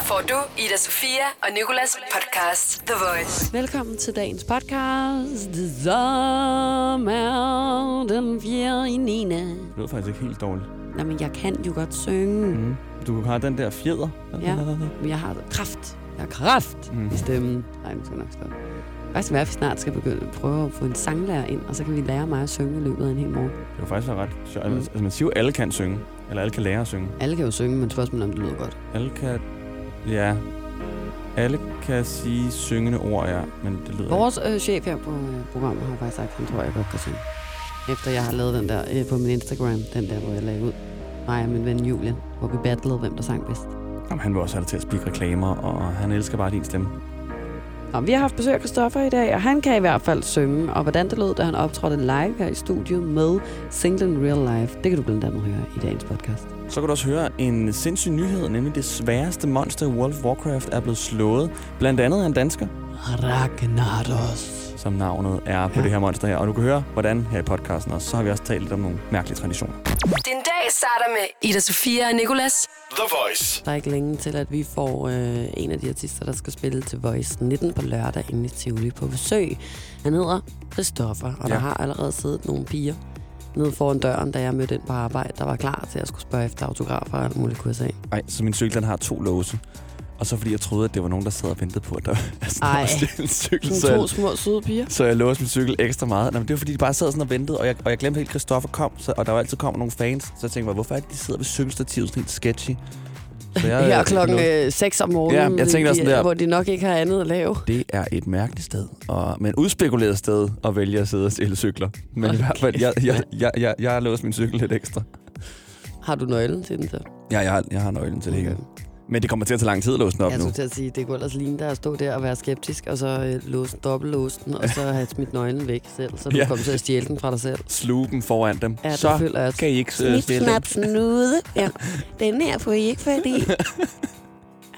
Her får du Ida Sofia og Nikolas podcast The Voice. Velkommen til dagens podcast. Som er den 4. i 9. Det lyder faktisk ikke helt dårligt. Nå, men jeg kan jo godt synge. Mm. Du har den der fjeder. Ja, men jeg har kraft. Jeg har kraft Mm. i stemmen. Nej, nu skal jeg nok stoppe. Faktisk være, at vi snart skal begynde at prøve at få en sanglærer ind, og så kan vi lære mig at synge i løbet af en hel morgen. Det var faktisk være ret sjovt. Mm. Altså, man siger jo, at alle kan synge. Eller alle kan lære at synge. Alle kan jo synge, men spørgsmålet er, om det lyder godt. Alle kan... Ja. Alle kan sige syngende ord, ja. Men det lyder Vores øh, chef her på øh, programmet har faktisk sagt, at han tror, jeg godt kan synge. Efter jeg har lavet den der øh, på min Instagram, den der, hvor jeg lagde ud. Mig og min ven Julian, hvor vi battlede, hvem der sang bedst. Jamen, han vil også have til at spikke reklamer, og han elsker bare din stemme. Og vi har haft besøg af Christoffer i dag, og han kan i hvert fald synge. Og hvordan det lød, da han optrådte live her i studiet med Single in Real Life, det kan du blandt andet høre i dagens podcast. Så kan du også høre en sindssyg nyhed, nemlig det sværeste monster i World of Warcraft er blevet slået. Blandt andet af en dansker, Ragnaros. som navnet er på Ja. det her monster her. Og du kan høre, hvordan her i podcasten også. Så har vi også talt lidt om nogle mærkelige traditioner. Din dag starter med Ida Sofia og Nikolas. The Voice. Der er ikke længe til, at vi får øh, en af de artister, der skal spille til Voice 19 på lørdag inde i Tivoli på besøg. Han hedder Christoffer, og. Ja. der har allerede siddet nogle piger nede foran døren, da jeg mødte ind på arbejde, der var klar til at skulle spørge efter autografer og alt muligt kunne jeg sige. Nej, så min cykel den har to låse. Og så fordi jeg troede, at det var nogen, der sad og ventede på, at der altså, Ej. var stille en cykel. Så Sådan to jeg, små søde piger. så jeg låste min cykel ekstra meget. Nej, men det var fordi, de bare sad sådan og ventede, og jeg, og jeg glemte helt, at Christoffer kom, så, og der var altid kommer nogle fans. Så jeg tænkte hvorfor er det, de sidder ved cykelstativet sådan helt sketchy? Så jeg, Her klokken nåede- 6 om morgenen, Ja, jeg tænkte også de, sådan der. hvor de nok ikke har andet at lave. Det er et mærkeligt sted, og, men udspekuleret sted at vælge at sidde og stille cykler. Men okay. i hvert fald, jeg, jeg, jeg, jeg, jeg har låst min cykel lidt ekstra. Har du nøglen til den så? Ja, jeg har, jeg har nøglen til det okay. Men det kommer til at tage lang tid at låse den op Jeg nu. skulle til at sige, det kunne ellers ligne dig at stå der og være skeptisk, og så øh, låse dobbeltlåse den, og så have smidt nøglen væk selv, så du Ja. kommer til at stjæle den fra dig selv. Sluge dem foran dem. Ja, det så føler jeg. kan I ikke øh, Snip, stille snap, snude. Ja, den her får I ikke fat i.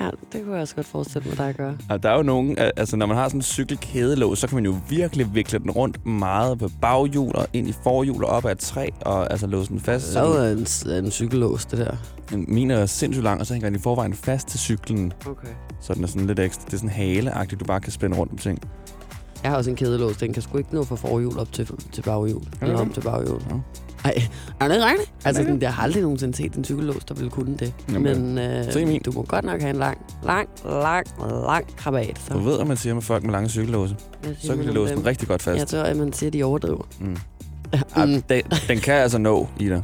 Ja, det kunne jeg også godt forestille mig at gøre. Og der er jo nogen, al- altså når man har sådan en cykelkædelås, så kan man jo virkelig vikle den rundt meget på baghjul og ind i forhjul og op ad et træ, og altså låse den fast. Så er en, en cykellås, det der. min er sindssygt lang, og så hænger den i forvejen fast til cyklen, Okay. så den er sådan lidt ekstra. Det er sådan haleagtigt, du bare kan spænde rundt om ting. Jeg har også en kædelås, den kan sgu ikke nå fra forhjul op til, til baghjul. Eller det? op til baghjul. Ja. Ej, er det rigtigt? Altså, sådan, jeg har aldrig nogensinde set en cykellås, der ville kunne det. Jamen, Men øh, du må godt nok have en lang, lang, lang, lang krabat. Så, Du ved, hvad man siger med folk med lange cykellåse. Så kan de låse den rigtig godt fast. Jeg tror, at man siger, at de overdriver. Mm. Mm. den, den kan altså nå, Ida.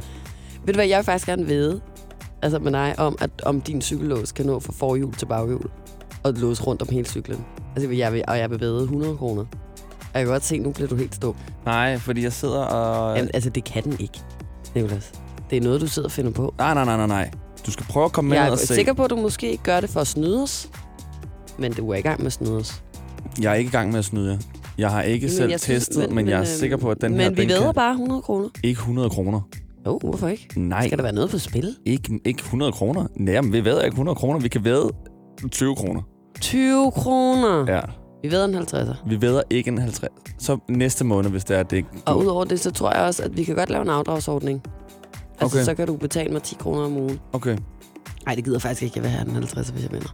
Ved du hvad, jeg vil faktisk gerne vide, altså med dig, om, at, om din cykellås kan nå fra forhjul til baghjul, og låse rundt om hele cyklen. Altså, jeg vil, og jeg vil væde 100 kroner. Jeg kan godt se, nu bliver du helt stum. Nej, fordi jeg sidder og... Jamen, altså, det kan den ikke, Nicolas. Det er noget, du sidder og finder på. Nej, nej, nej, nej, nej. Du skal prøve at komme med Jeg er og se. sikker på, at du måske ikke gør det for at snyde os, men du er i gang med at snyde os. Jeg er ikke i gang med at snyde jer. Jeg har ikke Men selv jeg synes- testet, men, men jeg er øh, sikker på, at den men her... vi den væder kan bare 100 kroner. Ikke 100 kroner. Jo, oh, hvorfor ikke? Nej, Skal der være noget på spil? ikke, ikke 100 kroner. Nej, men vi væder ikke 100 kroner. Vi kan væde 20 kroner. 20 kroner. Ja. Vi væder en 50'er. vi væder ikke en 50. Så næste måned, hvis det er det ikke... Og udover det, så tror jeg også, at vi kan godt lave en afdragsordning. Altså, Okay. så kan du betale mig 10 kroner om ugen. Okay. Nej, det gider faktisk ikke. Jeg vil have en 50, hvis jeg vinder.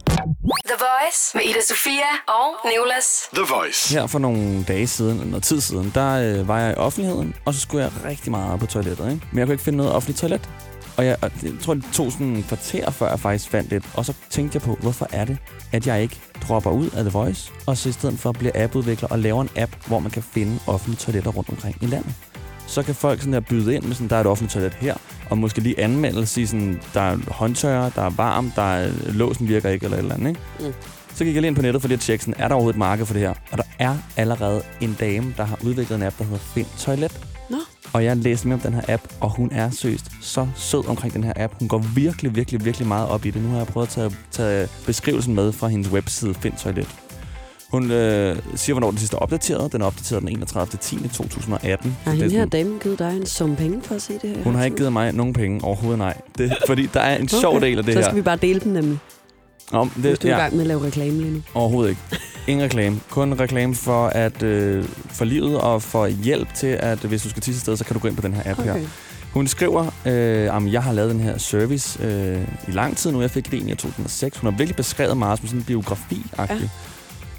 The Voice med Ida Sofia og Nikolas. The Voice. Her for nogle dage siden, eller noget tid siden, der øh, var jeg i offentligheden, og så skulle jeg rigtig meget på toilettet. Ikke? Men jeg kunne ikke finde noget offentligt toilet. Og jeg, og jeg tror, det tog sådan en kvarter, før jeg faktisk fandt det. Og så tænkte jeg på, hvorfor er det, at jeg ikke dropper ud af The Voice, og så i stedet for bliver appudvikler og laver en app, hvor man kan finde offentlige toiletter rundt omkring i landet. Så kan folk sådan der byde ind med sådan, der er et offentligt toilet her, og måske lige anmelde og sige sådan, der er håndtørrer, der er varmt, der er, låsen virker ikke, eller et eller andet, ikke? Mm. Så gik jeg lige ind på nettet for lige at tjekke, sådan, er der overhovedet et marked for det her? Og der er allerede en dame, der har udviklet en app, der hedder Find Toilet. Og jeg læste mere om den her app, og hun er seriøst så sød omkring den her app. Hun går virkelig, virkelig, virkelig meget op i det. Nu har jeg prøvet at tage, tage beskrivelsen med fra hendes webside Find Toilet. Hun øh, siger, hvornår den sidste er opdateret. Den er opdateret den 31. 10. 2018. Har Så er hende her dame givet dig en sum penge for at se det her? hun har ikke givet mig nogen penge overhovedet, nej. Det, fordi der er en sjov Okay. del af det Så her. skal vi bare dele dem nemlig, Om, hvis det, du er i gang med at lave reklame lige nu. Overhovedet ikke. Ingen reklame. Kun reklame for, at, øh, for livet og for hjælp til, at hvis du skal tisse et sted, så kan du gå ind på den her app her. Hun skriver, øh, at jeg har lavet den her service øh, i lang tid nu. Jeg fik egentlig i 2006. Hun har virkelig beskrevet meget som sådan en biografi-agtig. Ja.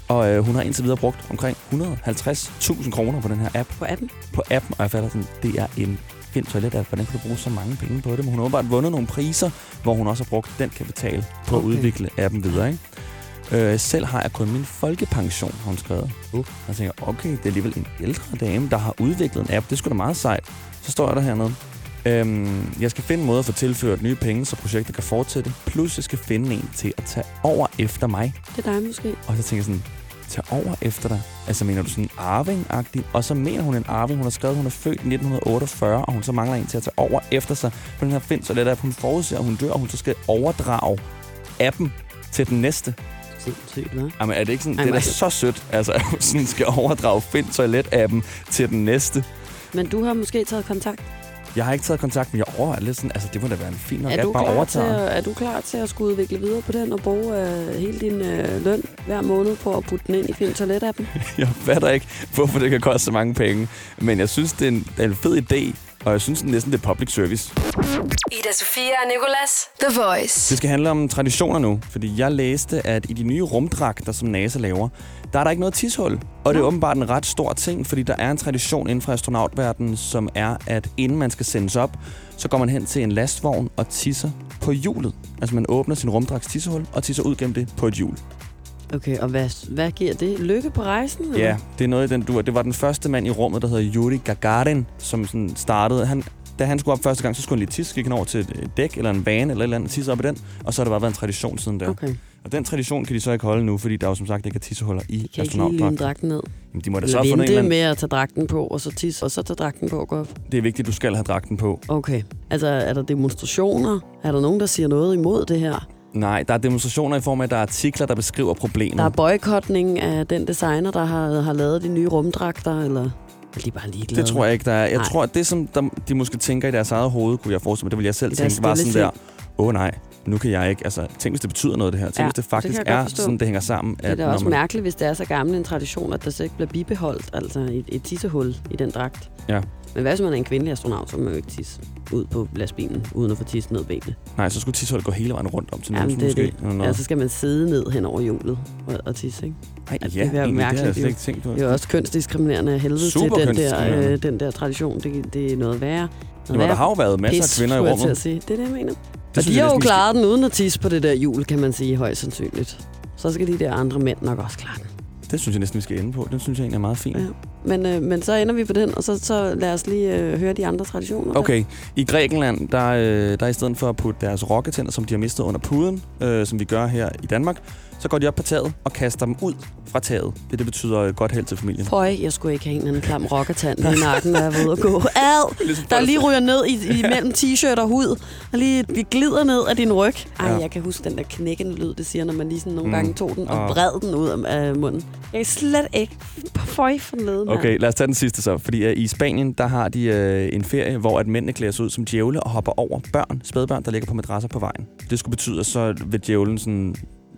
Og øh, hun har indtil videre brugt omkring 150.000 kroner på den her app. På appen? På appen, og jeg falder sådan, det er en find toilet-app. Hvordan kan du bruge så mange penge på det? Men hun har åbenbart vundet nogle priser, hvor hun også har brugt den kapital på okay. at Okay. udvikle appen videre. Ikke? Øh, selv har jeg kun min folkepension, har hun skrevet. Uh. Jeg tænker, okay, det er alligevel en ældre dame, der har udviklet en app. Det skulle da meget sejt. Så står der hernede. Øhm, jeg skal finde en måde at få tilført nye penge, så projektet kan fortsætte. Plus, jeg skal finde en til at tage over efter mig. Det er dig måske. Og så tænker jeg sådan, tage over efter dig? Altså mener du sådan arving-agtigt? Og så mener hun en arving. Hun har skrevet, at hun er født i 1948, og hun så mangler en til at tage over efter sig på den her find. Så det er, at hun forudser, at hun dør, og hun så skal overdrage appen til den næste. Sindssygt, hva'? Jamen er det ikke sådan, Ej, det er da så sødt, altså at hun sådan skal overdrage Find Toilet-appen til den næste. Men du har måske taget kontakt. Jeg har ikke taget kontakt, men jeg overvejer lidt sådan, altså det må da være en fin nok Er du, bare klar til, overtager. at- er du klar til at skulle udvikle videre på den og bruge øh, hele din øh, løn hver måned på at putte den ind i Find Toilet-appen? Jeg fatter ikke, hvorfor det kan koste så mange penge. Men jeg synes, det er en, det er en fed idé, og jeg synes næsten, det er public service. Ida Sofia og Nicolas. The Voice. Det skal handle om traditioner nu, fordi jeg læste, at i de nye rumdragter, som NASA laver, der er der ikke noget tishul. Og det er åbenbart en ret stor ting, fordi der er en tradition inden for astronautverdenen, som er, at inden man skal sendes op, så går man hen til en lastvogn og tisser på hjulet. Altså man åbner sin rumdragts tissehul og tisser ud gennem det på et hjul. Okay, og hvad, hvad giver det? Lykke på rejsen? eller? Ja, det er noget i den dur. Det var den første mand i rummet, der hedder Yuri Gagarin, som sådan startede. Han, da han skulle op første gang, så skulle han lige tisse, gik han over til et dæk eller en bane eller et eller andet, tisse op i den, og så har det bare været en tradition siden der. Okay, Og den tradition kan de så ikke holde nu, fordi der er jo som sagt ikke er tissehuller i kan ikke lige lime astronautdragten. dragten ned. Jamen, de må da så fundet en vente eller anden... med at tage dragten på, og så tisse, og så tage dragten på og gå op. Det er vigtigt, at du skal have dragten på. Okay. Altså, er der demonstrationer? Er der nogen, der siger noget imod det her? Nej, der er demonstrationer i form af, at der er artikler, der beskriver problemet. Der er boykotning af den designer, der har, har lavet de nye rumdragter, eller er de bare ligeglade? Det tror jeg ikke, der er. Jeg Nej. tror, at det, som der, de måske tænker i deres eget hoved, kunne jeg forestille mig, det vil jeg selv I tænke, var sådan der, åh oh, nej, nu kan jeg ikke, altså, tænk hvis det betyder noget det her. Tænk Ja, hvis det faktisk er sådan, det hænger sammen. Det er da også man- mærkeligt, hvis det er så gammel en tradition, at der så ikke bliver bibeholdt, altså et, et tissehul i den dragt. Ja. Men hvad hvis man er en kvindelig astronaut, så må man jo ikke tisse ud på lastbilen, uden at få tisse ned benene. Nej, så skulle tissehullet gå hele vejen rundt om til Jamen, det måske. det. Noget. Ja, så skal man sidde ned hen over hjulet og, og tisse, ikke? Ej, altså, ja, det egentlig, det har jeg mærkeligt, slet ikke tænkt på. Det er jo også kønsdiskriminerende af helvede til Super den der, øh, den der tradition. Det, det er noget værre. Noget Jamen, der har jo været masser af kvinder i til rummet. at sige. Det er det, jeg mener. Og de har jo klaret den uden at tisse på det der hjul, kan man sige, højst sandsynligt. Så skal de der andre mænd nok også klare den. Det synes jeg næsten, vi skal ende på. Den synes jeg egentlig er meget fin. Ja. Men, øh, men så ender vi på den, og så, så lad os lige øh, høre de andre traditioner. der. Okay, i Grækenland, der, øh, der i stedet for at putte deres rokketænder, som de har mistet under puden, øh, som vi gør her i Danmark, så går de op på taget og kaster dem ud fra taget. Det, det betyder øh, godt held til familien. Føj, jeg skulle ikke have en eller anden klam rockertand i nakken, når jeg var ude at gå. Ad! Ligesom Der lige ryger ned i, i mellem t-shirt og hud, og lige vi glider ned af din ryg. Ej, Ja. jeg kan huske den der knækkende lyd, det siger, når man lige sådan nogle Mm. gange tog den og Åh. vred den ud af, munden. Jeg kan slet ikke. Føj for nede. Okay, lad os tage den sidste så. Fordi uh, i Spanien, der har de uh, en ferie, hvor at mændene klæder sig ud som djævle og hopper over børn, spædbørn, der ligger på madrasser på vejen. Det skulle betyde, at så vil djævlen sådan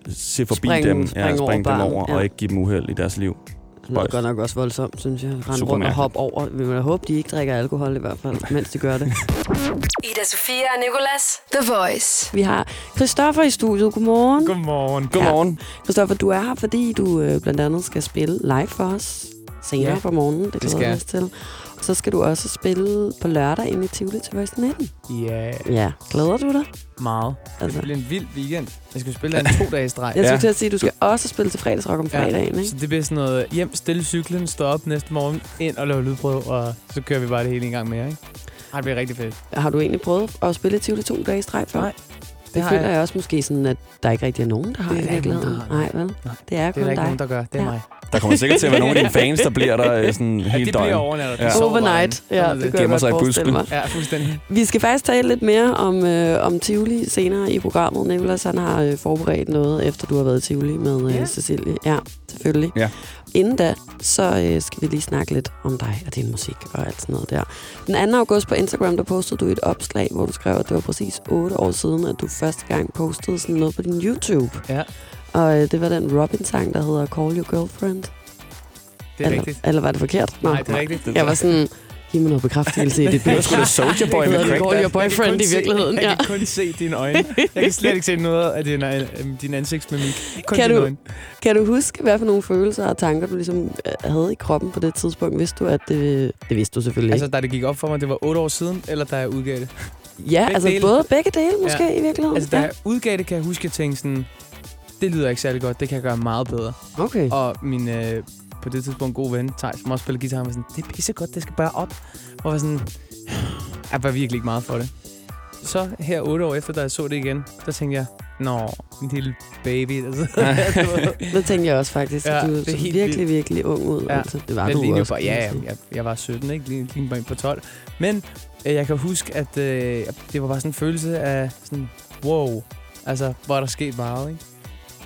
se forbi Springe- dem, springe over springe dem barnet, over ja. og ikke give dem uheld i deres liv. Det lyder godt nok også voldsomt, synes jeg. Rende rundt og hoppe over. Vi må da håbe, de ikke drikker alkohol i hvert fald, mens de gør det. Ida Sofia og Nicolas. The Voice. Vi har Christoffer i studiet. Godmorgen. Godmorgen. Godmorgen. Christoffer, du er her, fordi du øh, blandt andet skal spille live for os senere Ja, på morgenen. Det, det skal jeg. os til. Så skal du også spille på lørdag inde i Tivoli til Voice 19. Ja, Ja, glæder du dig? meget. Det Altså. bliver en vild weekend. Jeg skal spille en to dage i streg. Jeg Ja. skulle til at sige, at du skal også spille til fredagsrock om fredagen, ikke? Så det bliver sådan noget hjem, stille cyklen, stå op næste morgen, ind og lave lydprøve, og så kører vi bare det hele en gang mere, ikke? Ej, det bliver rigtig fedt. Har du egentlig prøvet at spille i Tivoli to dage i streg før? Nej, Det, det føler jeg. jeg også måske sådan, at der ikke rigtig er nogen, der har Det i er nogen, virkeligheden. der har, Nej, vel? Nej. Det er Det kun er der ikke dig. nogen, der gør. Det er Ja. mig. Der kommer sikkert til at være nogle af dine fans, der bliver der øh, sådan Ja, hele de bliver døgn. Ja. sover Overnight. Ja, det er jeg Gemmer sig i mig. busken. Ja, fuldstændig. Vi skal faktisk tale lidt mere om, øh, om Tivoli senere i programmet. Nicolas han har øh, forberedt noget, efter du har været i Tivoli med øh, Ja. Cecilie. Ja, selvfølgelig. Ja. Inden da, så øh, skal vi lige snakke lidt om dig og din musik og alt sådan noget der. Den 2. august på Instagram, der postede du et opslag, hvor du skrev, at det var præcis 8 år siden, at du første gang postede sådan noget på din YouTube. Ja, Og øh, det var den Robin-sang, der hedder Call Your Girlfriend. det er eller, rigtigt. Eller var det forkert? Nå. Nej, det er rigtigt. Jeg var sådan, Giv mig noget bekræftelse i det. Det var sgu da Soulja Boy Det med Craig der. Your Boyfriend i se- virkeligheden. Jeg Ja. kan kun se dine øjne. Jeg kan slet ikke se noget af din, øh, din ansigtsmimik. Kun Kan du- øjne. Kan du huske, hvad for nogle følelser og tanker, du ligesom øh, havde i kroppen på det tidspunkt? Vidste du, at det... Det vidste du selvfølgelig Altså, da det gik op for mig, det var otte år siden, eller da jeg udgav det? Ja, begge altså dele. både begge dele måske ja. i virkeligheden. Altså, da ja. jeg udgav det, kan jeg huske, at jeg tænkte sådan, det lyder ikke særlig godt, det kan jeg gøre meget bedre. Okay. Og min, øh, på det tidspunkt, god ven, Thijs, som også spiller guitar, var sådan, det er pissegodt, det skal bare op. Og var sådan, jeg var virkelig ikke meget for det. Så her otte år efter, da jeg så det igen, der tænkte jeg, nå, min lille baby. Altså. Det tænkte jeg også faktisk. Ja, du det er så helt virkelig, vildt. virkelig ung ud. Ja. Altså, det var Men du også. bare, ja, ja, jeg, jeg var 17, ikke? Lige, lige bare på 12. Men øh, jeg kan huske, at øh, det var bare sådan en følelse af sådan, wow. Altså, hvor er der sket meget, ikke?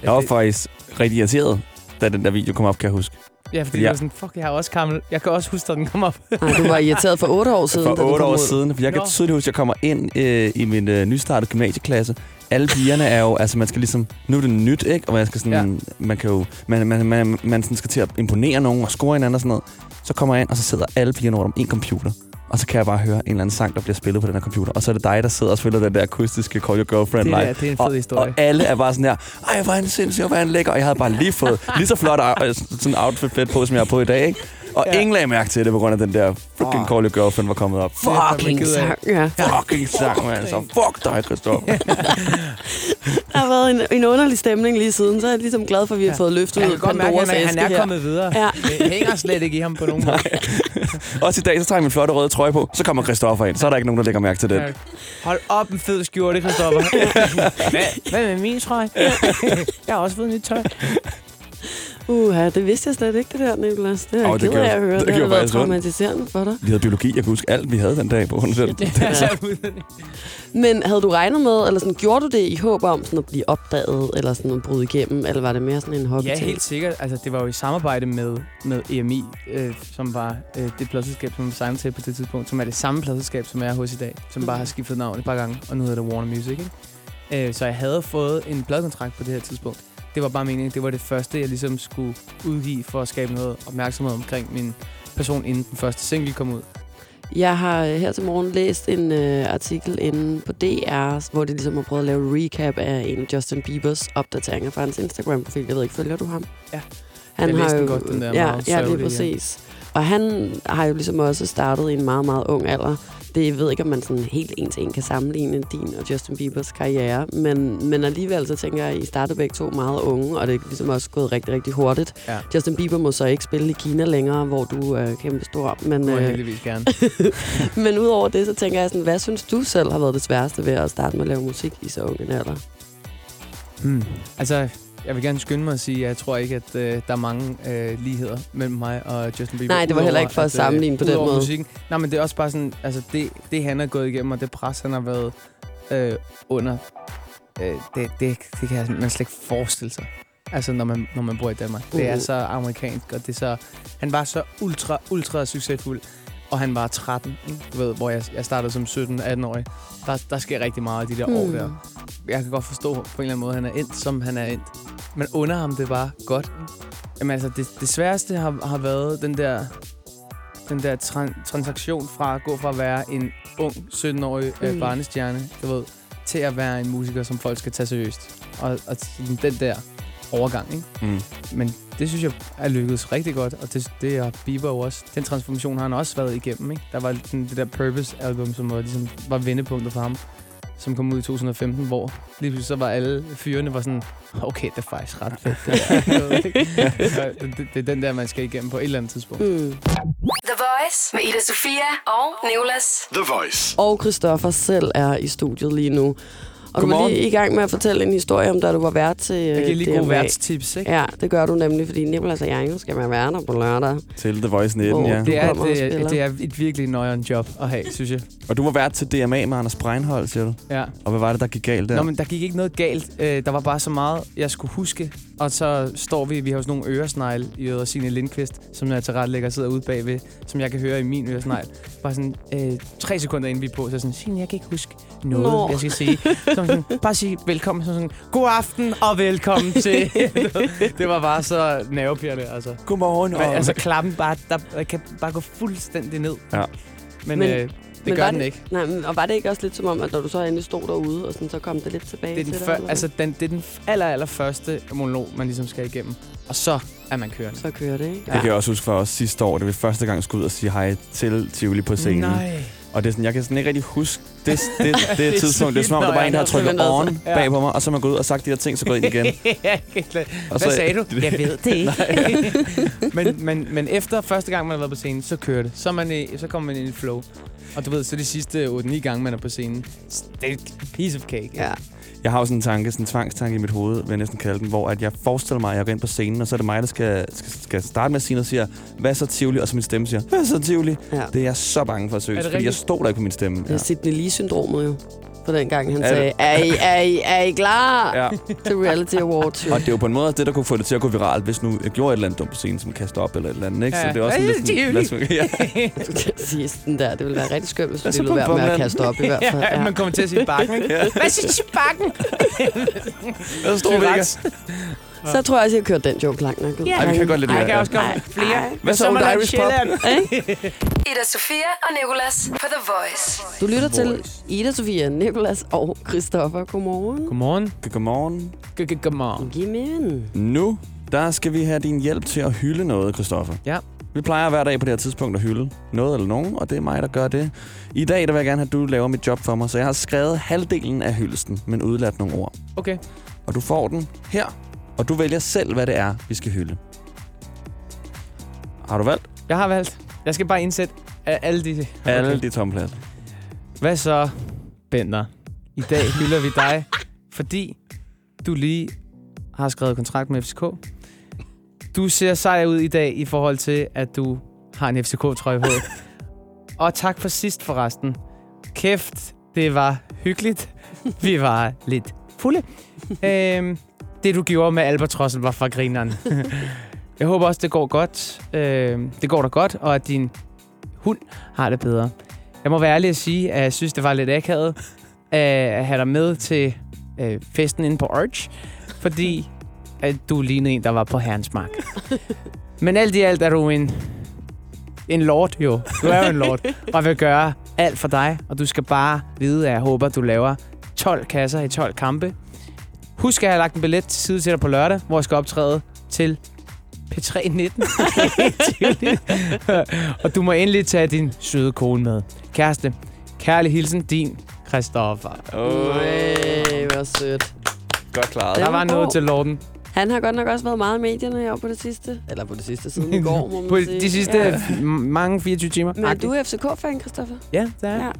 Jeg var faktisk rigtig irriteret, da den der video kom op, kan jeg huske. Ja, fordi ja. jeg var sådan, fuck, jeg er også gammel. Jeg kan også huske, at den kom op. Nej, du var irriteret for otte år siden. da For otte år ud. siden. For jeg kan Nå. tydeligt huske, at jeg kommer ind øh, i min øh, nystartede gymnasieklasse. Alle pigerne er jo, altså man skal ligesom, nu er det nyt, ikke? Og man skal sådan, ja. man kan jo, man, man, man, man sådan skal til at imponere nogen og score hinanden og sådan noget. Så kommer jeg ind, og så sidder alle pigerne rundt om en computer. Og så kan jeg bare høre en eller anden sang, der bliver spillet på den her computer. Og så er det dig, der sidder og spiller den der akustiske Call Your Girlfriend Det, live. det er en og, fed historie. og alle er bare sådan her, ej, hvor er han sindssyg, hvor er han lækker. Og jeg havde bare lige fået lige så flot øh, sådan outfit på, som jeg har på i dag, ikke? Og Ja. ingen lagde mærke til det, på grund af den der fucking Åh. Call Your Girlfriend var kommet op. Fucking af. sang, ja. Fucking sang, man. Så fuck dig, Christopher. Der har været en, en underlig stemning lige siden, så er jeg ligesom glad for, at vi har Ja. fået løftet ud at Pandoras han er, æske han er her. kommet videre. Ja. Det hænger slet ikke i ham på nogen måde. Også i dag, så tager jeg min flotte røde trøje på. Så kommer Christoffer ind. Så er der ikke nogen, der lægger mærke til det. Ja. Hold op en fed skjorte, Christoffer. hvad med min trøje? jeg har også fået nyt tøj. Uha, det vidste jeg slet ikke, det der, Nicolas. Det er jeg det ked af gjorde- at høre. det Det, det har gjorde været traumatiserende for dig. Vi havde biologi. Jeg kan huske alt, vi havde den dag på hunden selv. Men havde du regnet med, eller sådan, gjorde du det i håb om sådan at blive opdaget, eller sådan at bryde igennem, eller var det mere sådan en hobby Ja, helt sikkert. Altså, det var jo i samarbejde med, med EMI, øh, som var øh, det pladselskab, som jeg signede til på det tidspunkt, som er det samme pladselskab, som jeg er hos i dag, som bare har skiftet navn et par gange, og nu hedder det Warner Music. Ikke? Øh, så jeg havde fået en pladekontrakt på det her tidspunkt. Det var bare meningen, det var det første, jeg ligesom skulle udgive for at skabe noget opmærksomhed omkring min person, inden den første single kom ud. Jeg har øh, her til morgen læst en øh, artikel inde på DR, hvor de ligesom har prøvet at lave recap af en Justin Biebers opdateringer fra hans Instagram-profil. Jeg ved ikke, følger du ham? Ja. Han Jeg har læste jo, den godt, den der ja, meget ja, lige sørgelige, ja. præcis. Og han har jo ligesom også startet i en meget, meget ung alder. Det jeg ved ikke, om man sådan helt en til en kan sammenligne din og Justin Biebers karriere, men, men alligevel så tænker jeg, at I startede begge to meget unge, og det er ligesom også gået rigtig, rigtig hurtigt. Ja. Justin Bieber må så ikke spille i Kina længere, hvor du er kæmpe stor. Men, øh, heldigvis gerne. men udover det, så tænker jeg sådan, hvad synes du selv har været det sværeste ved at starte med at lave musik i så ung en alder? Hmm. Altså, jeg vil gerne skynde mig at sige, at jeg tror ikke, at øh, der er mange øh, ligheder mellem mig og Justin Bieber. Nej, det var heller ikke for at sammenligne på den måde. Musikken. Nej, men det er også bare sådan, altså det, det han har gået igennem, og det pres, han har været øh, under, øh, det, det, det kan man slet ikke forestille sig. Altså, når man, når man bor i Danmark. Det er Mhm. så amerikansk, og det er så... Han var så ultra, ultra succesfuld, og han var 13, ikke? du ved, hvor jeg, jeg startede som 17-18-årig. Der, der sker rigtig meget i de der mm. år der jeg kan godt forstå på en eller anden måde, at han er endt, som han er endt. Men under ham det var godt. Jamen altså, det, det sværeste har, har været den der, den der tran, transaktion fra at gå fra at være en ung 17-årig mm. Mm. øh, barnestjerne, du ved, til at være en musiker, som folk skal tage seriøst. Og, og den der overgang, ikke? Mm. Men det synes jeg er lykkedes rigtig godt, og det, det er Bieber jo også. Den transformation har han også været igennem, ikke? Der var sådan det der Purpose-album, som var, ligesom, var vendepunktet for ham, som kom ud i 2015, hvor lige pludselig så var alle fyrene var sådan, okay, det er faktisk ret fedt. Det, der. det, det, det er den der, man skal igennem på et eller andet tidspunkt. Mm. The Voice med Ida Sofia og Nicolas. The Voice. Og Christoffer selv er i studiet lige nu. Og du var Godmorgen. lige i gang med at fortælle en historie om, da du var vært til Jeg giver lige DMA. gode værtstips, ikke? Ja, det gør du nemlig, fordi Nicolas og jeg skal være værter på lørdag. Til The Voice 19, Hvor ja. Det er, det, det er et virkelig nøjeren job at have, synes jeg. Og du var vært til DMA med Anders Breinholt, siger du. Ja. Og hvad var det, der gik galt der? Nå, men der gik ikke noget galt. Øh, der var bare så meget, jeg skulle huske. Og så står vi, vi har jo sådan nogle øresnegle i øret, Signe Lindqvist, som jeg til ret lægger sidder ude bagved, som jeg kan høre i min øresnegl. Bare sådan øh, tre sekunder inden vi er på, så er sådan, Signe, jeg kan ikke huske noget, Nå. jeg skal sige. Så sådan, bare sige velkommen. Så sådan, god aften og velkommen til. det var bare så nervepirrende, altså. Godmorgen. Men, altså klappen bare, der, der kan bare gå fuldstændig ned. Ja. Men, Men- øh, det men gør den det- ikke. Nej, men, og var det ikke også lidt som om, at når du så endelig stod derude, og sådan, så kom det lidt tilbage Det er den, til dig, før, eller altså, den, det er den aller, aller første monolog, man ligesom skal igennem. Og så er man kørende. Så kører det, ikke? Det kan jeg også huske for os sidste år, da vi første gang skulle ud og sige hej til Tivoli på scenen. Nej. Og det er sådan, jeg kan sådan ikke rigtig huske det, det, det, Det er tidspunkt. Det er som om, der bare en, der har trykket on Ja. bag på mig, og så er man gået ud og sagt de her ting, så gået ind igen. Hvad sagde du? Jeg ved det ikke. men, men, men efter første gang, man har været på scenen, så kører det. Så, man i, så kommer man ind i flow. Og du ved, så de sidste 8-9 gange, man er på scenen, det er et piece of cake. Ja. Jeg har jo sådan en tanke, sådan en tvangstanke i mit hoved, vil jeg næsten kalde den, hvor at jeg forestiller mig, at jeg går ind på scenen, og så er det mig, der skal, skal, skal starte med at sige noget, og siger, hvad så Tivoli? Og så min stemme siger, hvad så Tivoli? ja. Det er jeg så bange for at søge, fordi jeg stoler ikke på min stemme. Det er Sidney Lee-syndromet jo. For den gang, han Er sagde, er I, er, I, er I klar Ja. til Reality Awards? Og det er jo på en måde det, der kunne få det til at gå viralt, hvis nu jeg gjorde et eller andet dumt på scenen, som kaster op eller et eller andet, ikke? Så Ja. det er også Ej, lidt sådan, lad os- ja. sige sådan der. Det ville være rigtig skønt, hvis du så lod være med at kaste op i hvert fald. Ja, Ja. man kommer til at sige bakken, ikke? Hvad synes du bakken? Hvad står? Så tror jeg også, jeg kørte den joke langt nok ud. Ej, vi kan godt lidt Ej, mere. jeg kan også komme flere. Hvad så er man Irish Pop? Ikke? Ida Sofia og Nicolas på The Voice. Du lytter til Ida Sofia, Nikolas og Christoffer. Godmorgen. Godmorgen. Godmorgen. Godmorgen. Giv mig en. Nu, der skal vi have din hjælp til at hylde noget, Christoffer. Ja. Vi plejer hver dag på det her tidspunkt at hylde noget eller nogen, og det er mig, der gør det. I dag der vil jeg gerne have, at du laver mit job for mig, så jeg har skrevet halvdelen af hyldesten, men udladt nogle ord. Okay. Og du får den her, og du vælger selv, hvad det er, vi skal hylde. Har du valgt? Jeg har valgt. Jeg skal bare indsætte alle de... Okay. Alle de tomme pladser. Hvad så, Bender? I dag hylder vi dig, fordi du lige har skrevet kontrakt med FCK. Du ser sej ud i dag i forhold til, at du har en FCK-trøje på. Og tak for sidst forresten. Kæft, det var hyggeligt. Vi var lidt fulde. øhm, det, du gjorde med Albatrossen, var for grineren. Jeg håber også, det går godt. Øhm, det går da godt, og at din hund har det bedre. Jeg må være ærlig at sige, at jeg synes, det var lidt akavet at have dig med til øh, festen inde på Arch, fordi at du lignede en, der var på herrens mark. Men alt i alt er du en, en lord, jo. Du er jo en lord, og vil gøre alt for dig, og du skal bare vide, at jeg håber, at du laver 12 kasser i 12 kampe. Husk, at jeg har lagt en billet til side til dig på lørdag, hvor jeg skal optræde til P3 19. og du må endelig tage din søde kone med. Kæreste, kærlig hilsen, din Christoffer. Ej, hvor sødt. Godt klaret. Det Der var noget til lorden. Han har godt nok også været meget i medierne her på det sidste. Eller på det sidste siden i går, må man På sige. de sidste Ja. mange 24 timer. Men er du FCK-fan, Christoffer? Ja, det er jeg.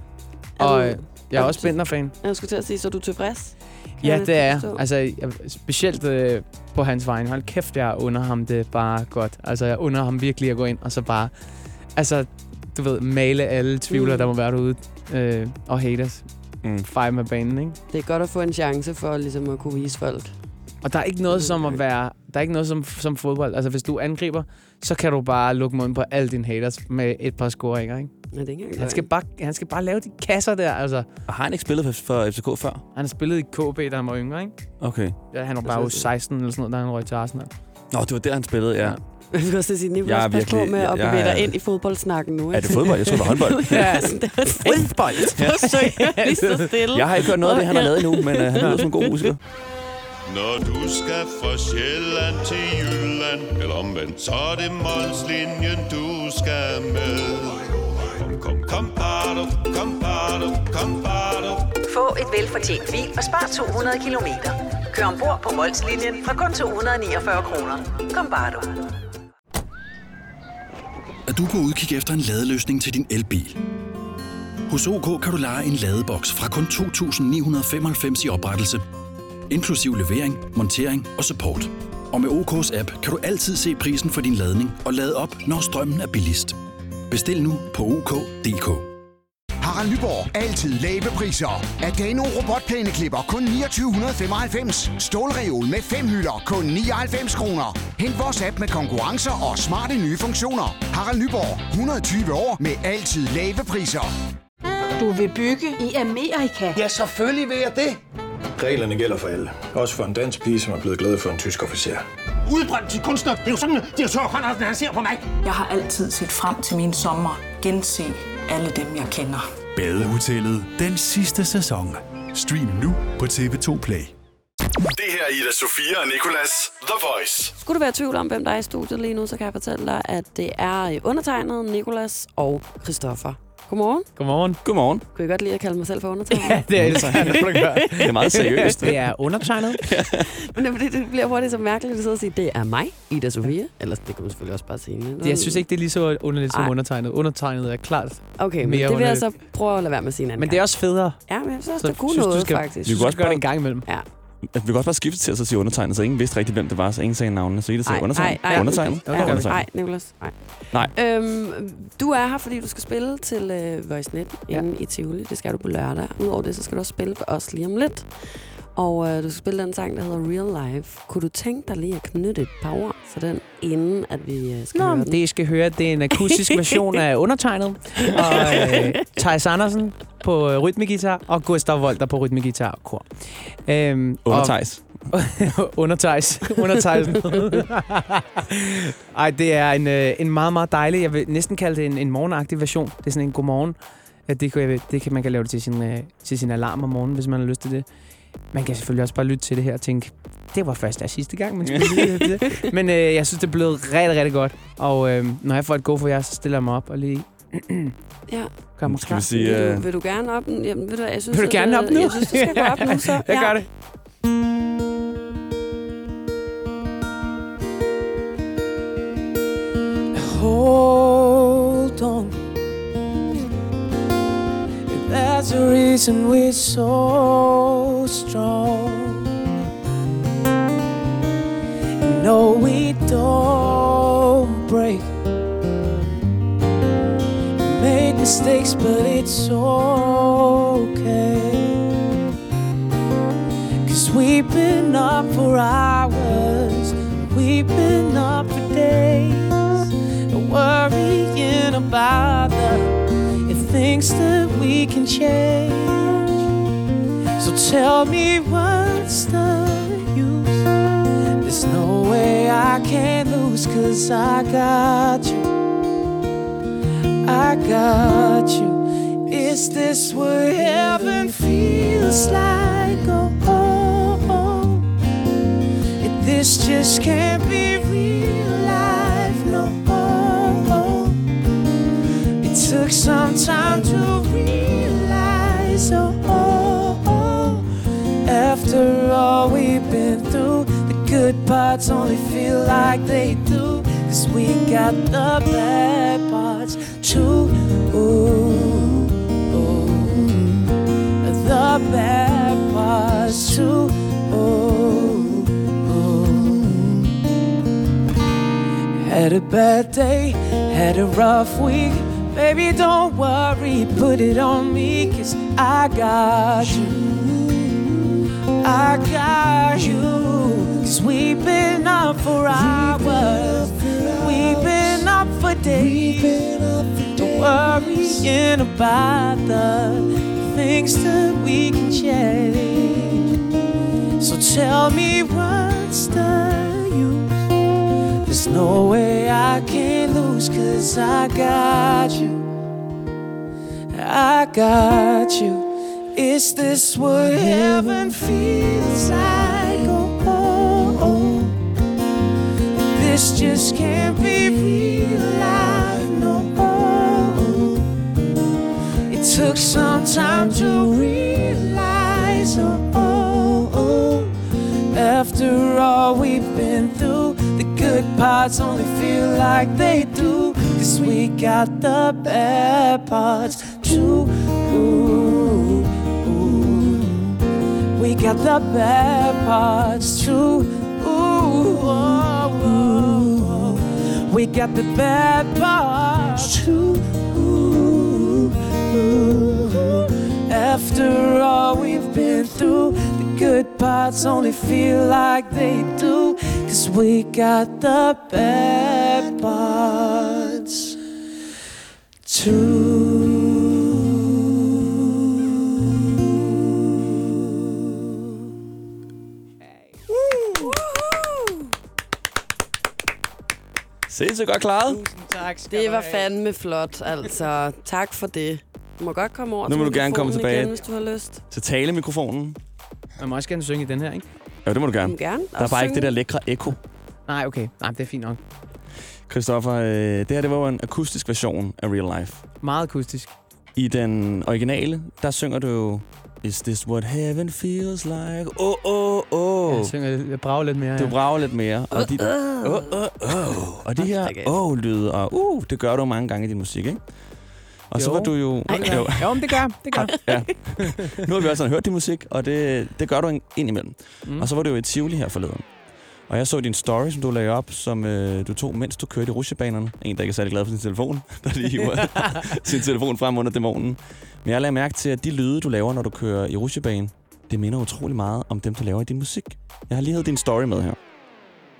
Ja. Og Er du- jeg er er også Bender-fan. Jeg skulle til at sige, så er du tilfreds? Ja, det er jeg. Altså, specielt øh, på hans vegne. Hold kæft, jeg under ham det bare godt. Altså, jeg under ham virkelig at gå ind og så bare... Altså, du ved, male alle tvivler, Mm. der må være derude. Øh, og haters. Mm. Fejl med banen, ikke? Det er godt at få en chance for ligesom at kunne vise folk. Og der er ikke noget som at være... Der er ikke noget som, som fodbold. Altså, hvis du angriber, så kan du bare lukke munden på alle dine haters med et par scoringer, ikke? Ja, det er ikke Han skal, bare, han skal bare lave de kasser der, altså. Og har han ikke spillet for- for FCK før? Han har spillet i KB, da han var yngre, ikke? Okay. Ja, han var bare jo så? 16 eller sådan noget, da han røg til Arsenal. Nå, det var der, han spillede, ja. Ja. Jeg vil også sige, Nicolas, Jeg er pas på virkelig- med at bevæge dig ind i fodboldsnakken nu. Er det fodbold? Jeg tror, det var håndbold. Ja, fodbold? Forsøg lige så stille. Jeg har ikke hørt noget af det, han har lavet endnu, men uh, han lyder som en god musiker. Når du skal fra Sjælland til Jylland Eller omvendt, så er det Molslinjen, du skal med Kom, kom, kom, bado, kom, bado, kom, bado. Få et velfortjent bil og spar 200 kilometer. Kør ombord på Molslinjen fra kun 249 kroner. Kom bare du. Er du på udkig efter en ladeløsning til din elbil? Hos OK kan du lege en ladeboks fra kun 2.995 i oprettelse, inklusiv levering, montering og support. Og med OK's app kan du altid se prisen for din ladning og lade op, når strømmen er billigst. Bestil nu på OK.dk. Harald Nyborg. Altid lave priser. Adano robotplæneklipper kun 2995. Stålreol med fem hylder kun 99 kroner. Hent vores app med konkurrencer og smarte nye funktioner. Harald Nyborg. 120 år med altid lave priser. Du vil bygge i Amerika? Ja, selvfølgelig vil jeg det. Reglerne gælder for alle. Også for en dansk pige, som er blevet glad for en tysk officer. Udbrændt til kunstner. Det er jo sådan, har tørt, han ser på mig. Jeg har altid set frem til min sommer. Gense alle dem, jeg kender. Badehotellet den sidste sæson. Stream nu på TV2 Play. Det her er Ida Sofia og Nicolas The Voice. Skulle du være i tvivl om, hvem der er i studiet lige nu, så kan jeg fortælle dig, at det er undertegnet Nikolas og Christoffer. Godmorgen. Godmorgen. Godmorgen. Kunne I godt lide at kalde mig selv for undertegnet? Ja, det jeg, du gør. Det er meget seriøst. Det er undertegnet. Men det, er det bliver hurtigt så mærkeligt at sidde og sige, det er mig, Ida Sofia. Eller det kan man selvfølgelig også bare sige. Det, jeg synes ikke, det er lige så underligt som Ej. undertegnet. Undertegnet er klart Okay, men det vil jeg så prøve at lade være med at sige en anden Men det er også federe. Ja, men jeg synes også, Så det kunne synes, du noget, skal- faktisk. Vi kunne også gøre det en gang imellem. Ja. At vi kunne også bare skifte til at så sige undertegnet, så ingen vidste rigtigt, hvem det var, så ingen sagde navnene. Så Ida sagde Ej, undertegnet. ej, ej. Undertegnet. Ja. Nej, Nicolas. Nej. Nej. Øhm, du er her, fordi du skal spille til øh, Voice Net inde i Tivoli. Det skal du på lørdag. Udover det, så skal du også spille for os lige om lidt. Og øh, du skal spille den sang, der hedder Real Life. Kunne du tænke dig lige at knytte et par ord for den, inden at vi øh, skal Nå, høre den? det I skal høre, det er en akustisk version af undertegnet. Og øh, Thijs Andersen på øh, rytmegitar og Gustav Volter på rytmegitar og kor. Øhm, Undertejs. Undertejs. Undertejsen. Ej, det er en, øh, en meget, meget dejlig, jeg vil næsten kalde det en, en morgenagtig version. Det er sådan en godmorgen. Ja, det, kan, det kan man kan lave det til sin, øh, til sin alarm om morgenen, hvis man har lyst til det. Man kan selvfølgelig også bare lytte til det her og tænke, det var første og sidste gang, man spillede det. Men øh, jeg synes, det er blevet rigtig, rigtig godt. Og øh, når jeg får et go for jer, så stiller jeg mig op og lige Ja. gør Skal vi sige... Vil, øh, du, vil du gerne op? Jamen, ved du, jeg synes, Vil du gerne øh, op nu? Jeg synes, du skal gå op nu, så. Jeg gør det. Hold on. There's a reason we're so strong. No, we don't break. Mistakes, but it's okay. Cause we've been up for hours, we've been up for days, worrying about the things that we can change. So tell me what's the use? There's no way I can lose, cause I got you. I got you. Is this what heaven feels like? Oh, oh, oh. If this just can't be real life, no. Oh, oh. It took some time to realize, oh, oh, oh. After all we've been through, the good parts only feel like they do. Cause we got the bad parts too. Ooh, ooh. The bad parts too. Ooh, ooh. Had a bad day, had a rough week. Baby, don't worry, put it on me, cause I got you. I got you. Cause we've been up for hours. We've been up for days. Don't about the things that we can change. So tell me what's the use? There's no way I can lose, cause I got you. I got you. Is this what heaven feels like? Oh, oh, oh. This just can't be real took some time to realize, oh, oh, oh. After all we've been through, the good parts only feel like they do. Cause we got the bad parts too. Ooh, ooh. We got the bad parts too. Ooh, oh, oh, oh. We got the bad parts too. Ooh. After all we've been through, the good parts only feel like they do. Cause we got the bad parts too. Sindssygt godt klaret. tak skal Det var fandme flot, altså. Tak for det. Du må godt komme over Nu til må du gerne komme mikrofonen tilbage. Igen, hvis du har lyst. Til talemikrofonen. Man må også gerne synge i den her, ikke? Ja, det må du Du gerne. må gerne. Der er bare ikke det der lækre ekko. Nej, okay. Nej, det er fint nok. Christoffer, øh, det her det var jo en akustisk version af Real Life. Meget akustisk. I den originale, der synger du jo Is this what heaven feels like? Åh, åh, åh. Jeg synger jeg brager lidt mere. Du ja. brager lidt mere. Og de, åh, åh, åh. Og de her åh-lyde og uh, det gør du mange gange i din musik, ikke? Og så Jo. var du jo... Jo, det gør. Jo, men det gør. Det gør. Ja. Nu har vi også hørt din musik, og det, det gør du ind- indimellem. Mm. Og så var du jo i Tivoli her forleden. Og jeg så din story, som du lagde op, som øh, du tog, mens du kørte i rusjebanerne. En, der ikke er særlig glad for sin telefon, der lige hiver sin telefon frem under dæmonen. Men jeg lagde mærke til, at de lyde, du laver, når du kører i rusjebanen, det minder utrolig meget om dem, du laver i din musik. Jeg har lige hævet din story med her.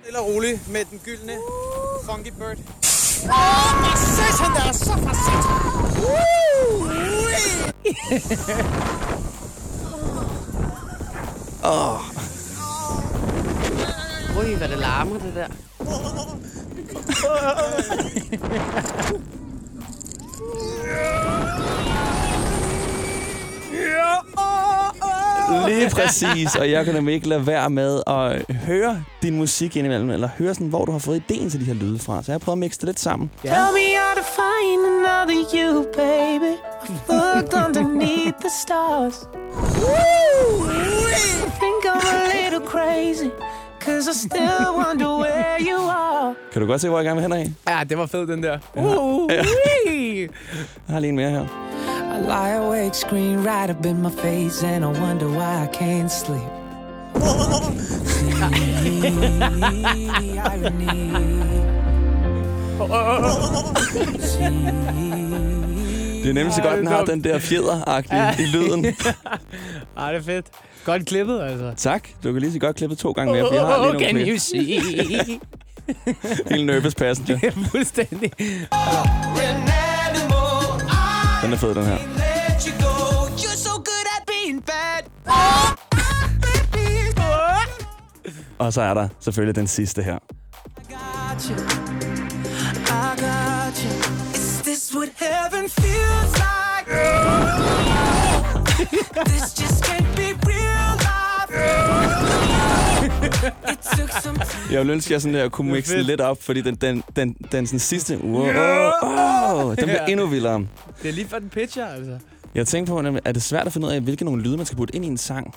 Stille og roligt med den gyldne Funky Bird. Åh, oh, satan, der er så for Åh, Ui, hvad det larmer, det der. Lige præcis. Og jeg kan nemlig ikke lade være med at høre din musik indimellem, eller høre sådan, hvor du har fået ideen til de her lyde fra. Så jeg har prøvet at mixe det lidt sammen. Tell me how to find another you, baby. I've looked underneath the stars. I think I'm a little crazy, cause I still wonder where you are. Kan du godt se, hvor jeg gerne vil hen af? Ja, det var fed, den der. Uh, Ja. Jeg har lige en mere her. I lie awake, screen right up in my face, and I wonder why I can't sleep. Det er nemlig så godt, den har den der fjeder i lyden. Ej, det er fedt. Godt klippet, altså. Tak. Du kan lige så godt klippe to gange mere, for jeg har lige nogle Can klip. you see? Helt nervous passenger. Fuldstændig. Den er fed, den her. Og så er der selvfølgelig den sidste her. this just can't be real life. Jeg ville ønske, at jeg sådan der kunne mixe den lidt op, fordi den, den, den, den sådan sidste... Wow, oh, den bliver endnu vildere. Det er lige for den pitcher, altså. Jeg tænkte på, er det svært at finde ud af, hvilke nogle lyde, man skal putte ind i en sang?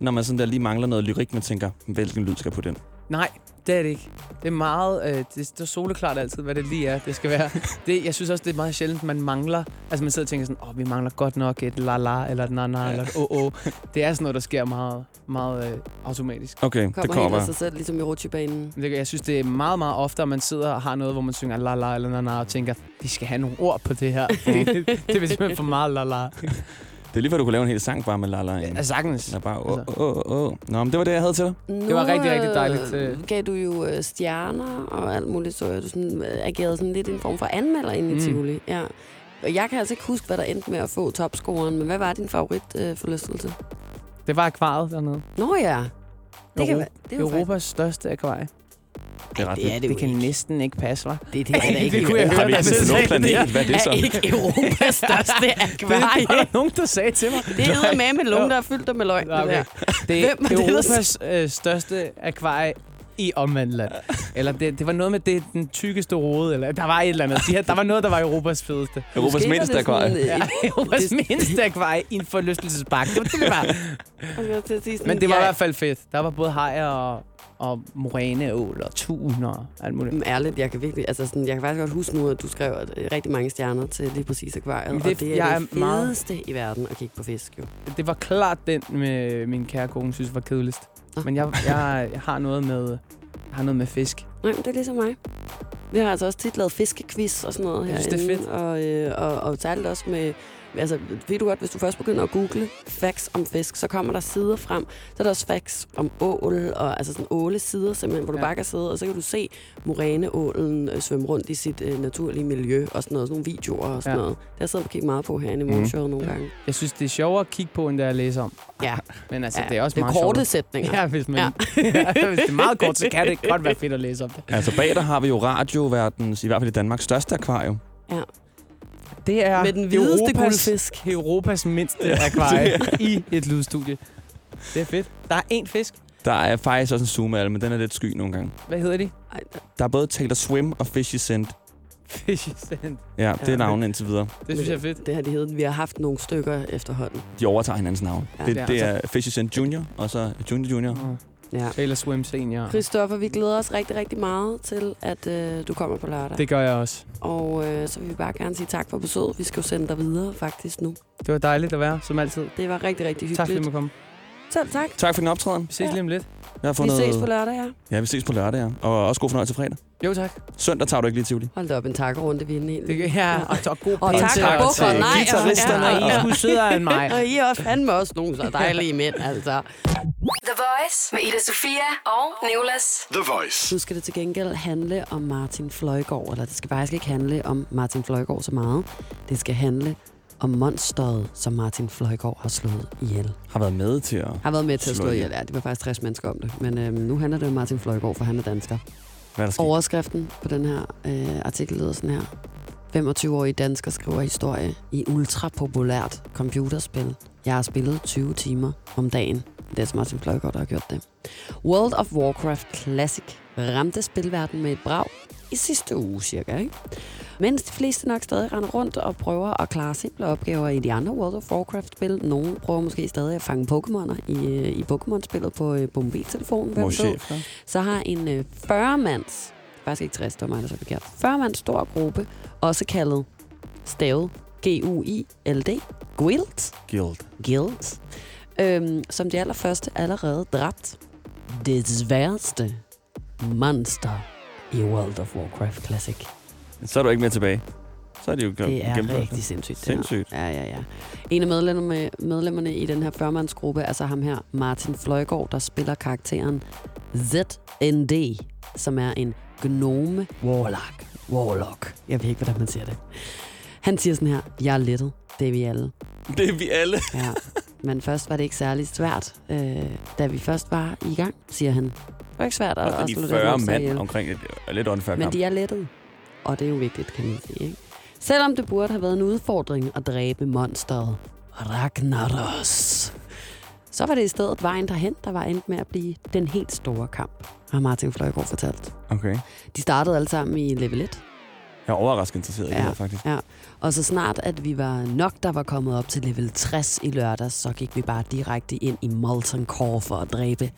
Når man sådan der lige mangler noget lyrik, man tænker, hvilken lyd skal jeg putte ind? Nej, det er det ikke. Det er meget... Øh, det, det er soleklart altid, hvad det lige er, det skal være. Det, jeg synes også, det er meget sjældent, man mangler... Altså, man sidder og tænker sådan, åh, oh, vi mangler godt nok et la-la, eller et na-na, ja. eller et o-o. Det er sådan noget, der sker meget, meget øh, automatisk. Okay, det Kommer kommer helt sig selv, ligesom i rutsjebanen. Jeg synes, det er meget, meget ofte, at man sidder og har noget, hvor man synger la-la eller na-na, og tænker, vi skal have nogle ord på det her. Det, det er simpelthen for meget la-la. Det er lige før, du kunne lave en hel sang bare med Lala. Ja, sagtens. Ja, bare, åh, åh, åh. Nå, men det var det, jeg havde til dig. Det var rigtig, rigtig dejligt, Øh, øh. gav du jo øh, stjerner og alt muligt, så jeg, du sådan, øh, agerede sådan lidt en form for anmelder inde i Mm. Tivoli. Ja. Og jeg kan altså ikke huske, hvad der endte med at få topscoren, men hvad var din favorit øh, forlystelse? Det var akvariet dernede. Nå ja. Det kan Euro- være, det er Europas største akvarie. Det er ret det er det Det kan næsten ikke passe, hva'? Det, det er da ikke. det kunne jeg høre, dig ikke selv det planet? Hvad er det så? er ikke Europas største akvarie. det var der nogen, der sagde til mig. Det er med med nogen, der er fyldt med løgn. Okay. der. Det er er det, der Europas øh, største akvarie i omvandland. Eller det, det var noget med det, den tykkeste rode, eller der var et eller andet. De her, der var noget, der var Europas fedeste. Europas Måske var mindste akvarie. Ja, Europas mindste akvarie i en forlystelsespark. Det var det, det var. Men det var i hvert fald fedt. Der var både hajer og, og moræneål og tun og alt muligt. Men ærligt, jeg kan virkelig, altså sådan, jeg kan faktisk godt huske nu, at du skrev at, øh, rigtig mange stjerner til lige præcis akvariet. Det, og det er jeg det er meget- fedeste i verden at kigge på fisk, jo. Det var klart den, med min kære kone synes var kedeligst. Nå. Men jeg, jeg, jeg har noget med jeg har noget med fisk. Nej, men det er ligesom mig. Vi har altså også tit lavet fiskequiz og sådan noget Jeg her. synes, det er fedt. Og, øh, og, og særligt også med altså, ved du godt, hvis du først begynder at google facts om fisk, så kommer der sider frem. Så er der også facts om ål, og altså sådan åle sider simpelthen, hvor du Ja. bare kan sidde, og så kan du se moræneålen øh, svømme rundt i sit øh, naturlige miljø, og sådan noget, sådan nogle videoer og sådan Ja. noget. Det har jeg siddet og kigget meget på herinde i morgenshowet nogle gange. Jeg synes, det er sjovere at kigge på, end det er at læse om. Ja. Men altså, Ja, det er også det er meget korte sjovt. sætninger. Ja, hvis, man, Ja. ja. hvis det er meget kort, så kan det godt være fedt at læse om det. Altså bag der har vi jo radioverdens, i hvert fald i Danmarks største akvarium. Ja. Det er Med den hvideste Europas, guldfisk. Europas mindste akvarie i et lydstudie. Det er fedt. Der er én fisk. Der er faktisk også en zoom af men den er lidt sky nogle gange. Hvad hedder de? Ej, Der er både Taylor Swim og Fishy Scent. Fishy Sand. Ja, det er Ja. navnene indtil videre. Det synes jeg er fedt. Det har de heddet. Vi har haft nogle stykker efterhånden. De overtager hinandens navn. Ja. Det, det er Fishy Scent Junior, og så Junior Junior. Ja. Taylor Swim Senior. Christoffer, vi glæder os rigtig, rigtig meget til, at øh, du kommer på lørdag. Det gør jeg også. Og øh, så vil vi bare gerne sige tak for besøget. Vi skal jo sende dig videre faktisk nu. Det var dejligt at være, som altid. Det var rigtig, rigtig hyggeligt. Tak fordi du komme. Selv tak. Tak for din optræden. Vi ses lige om lidt. Jeg har Vi fundet... ses på lørdag, ja. Ja, vi ses på lørdag, ja. Og også god fornøjelse fredag. Jo, tak. Søndag tager du ikke lige til Tivoli. Hold da op, en takkerunde, vi er inde i. Det, ja, og tak god Og tak til- for buffer. til guitaristerne. ja, ja. I er sødere end mig. Og I er også fandme også nogle så dejlige mænd, altså. The Voice med Ida Sofia og Nicolas. The Voice. Nu skal det til gengæld handle om Martin Fløjgaard, eller det skal faktisk ikke handle om Martin Fløjgaard så meget. Det skal handle om monsteret, som Martin Fløjgaard har slået ihjel. Har været med til at... Har været med til at Slå ihjel. Ja, det var faktisk 60 mennesker om det. Men øhm, nu handler det om Martin Fløjgaard, for han er dansker. Hvad er der sket? Overskriften på den her øh, artikel lyder sådan her. 25-årige dansker skriver historie i ultrapopulært computerspil. Jeg har spillet 20 timer om dagen. Det er Martin Fløjgaard, der har gjort det. World of Warcraft Classic ramte spilverdenen med et brag i sidste uge cirka. Ikke? Mens de fleste nok stadig render rundt og prøver at klare simple opgaver i de andre World of Warcraft-spil. Nogle prøver måske stadig at fange Pokémoner i, øh, i Pokémon-spillet på, øh, på mobiltelefonen. hvem chef, ja. så har en øh, 40-mands, faktisk ikke 60, det var mig, der så forkert, 40-mands stor gruppe, også kaldet stavet G-U-I-L-D, Guild, Guild. Guild, øhm, som de allerførste allerede dræbt det sværeste monster i World of Warcraft Classic. Så er du ikke mere tilbage. Så er det jo Det er gennemført. rigtig sindssygt. Sindssygt. Ja, ja, ja. En af medlemmerne, medlemmerne i den her førmandsgruppe er så ham her, Martin Fløjgaard, der spiller karakteren ZND, som er en gnome warlock. Warlock. Jeg ved ikke, hvordan man siger det. Han siger sådan her, jeg er lettet. Det er vi alle. Det er vi alle. Ja. Men først var det ikke særlig svært, øh, da vi først var i gang, siger han. Det var ikke svært at, at de slå det 40 monster mand ihjel. omkring et øh, lidt unfair Men kamp. de er lettet. Og det er jo vigtigt, kan man sige. Ikke? Selvom det burde have været en udfordring at dræbe monsteret Ragnaros, så var det i stedet vejen derhen, der var endt med at blive den helt store kamp, har Martin Fløjgaard fortalt. Okay. De startede alle sammen i level 1, Jeg er overrasket interesseret i det Ja. her, faktisk. ja. og så snart at vi var nok, der var kommet op til level 60 i lørdags, så gik vi bare direkte ind i Molten Core for at dræbe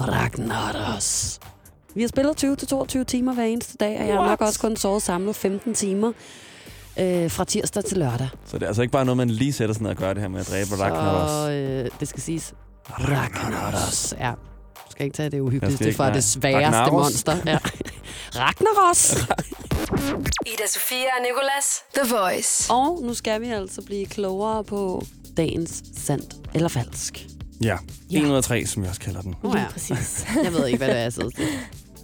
Ragnaros. Vi har spillet 20-22 timer hver eneste dag, og jeg har nok What? også kun sovet samlet 15 timer øh, fra tirsdag til lørdag. Så det er altså ikke bare noget, man lige sætter sig ned og gør det her med at dræbe Ragnaros. Så øh, det skal siges Ragnaros. Ja. Du skal ikke tage det uhyggeligste fra nej. det sværeste Ragnaros. monster. Ja. Ragnaros. Ida Sofia og Nicolas. The Voice. Og nu skal vi altså blive klogere på dagens sandt eller falsk. Ja, Ja. 1 ud af 3, som jeg også kalder den. Oh, ja. præcis. Jeg ved ikke, hvad det er, jeg sidder til.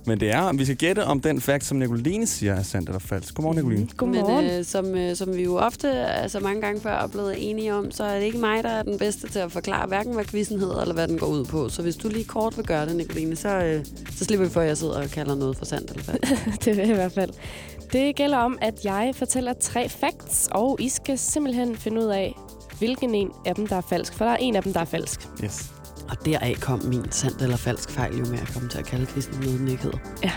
Men det er, vi skal gætte om den fact, som Nicoline siger er sandt eller falsk. Godmorgen, Nicoline. Men øh, som, øh, som vi jo ofte, altså mange gange før, er blevet enige om, så er det ikke mig, der er den bedste til at forklare, hverken hvad quizzen hedder, eller hvad den går ud på. Så hvis du lige kort vil gøre det, Nicoline, så, øh, så slipper vi for, at jeg sidder og kalder noget for sandt eller falsk. det vil jeg i hvert fald. Det gælder om, at jeg fortæller tre facts, og I skal simpelthen finde ud af, hvilken en af dem, der er falsk. For der er en af dem, der er falsk. Yes. Og deraf kom min sandt eller falsk fejl jo med at komme til at kalde quizzen noget, den ikke hedder. Ja.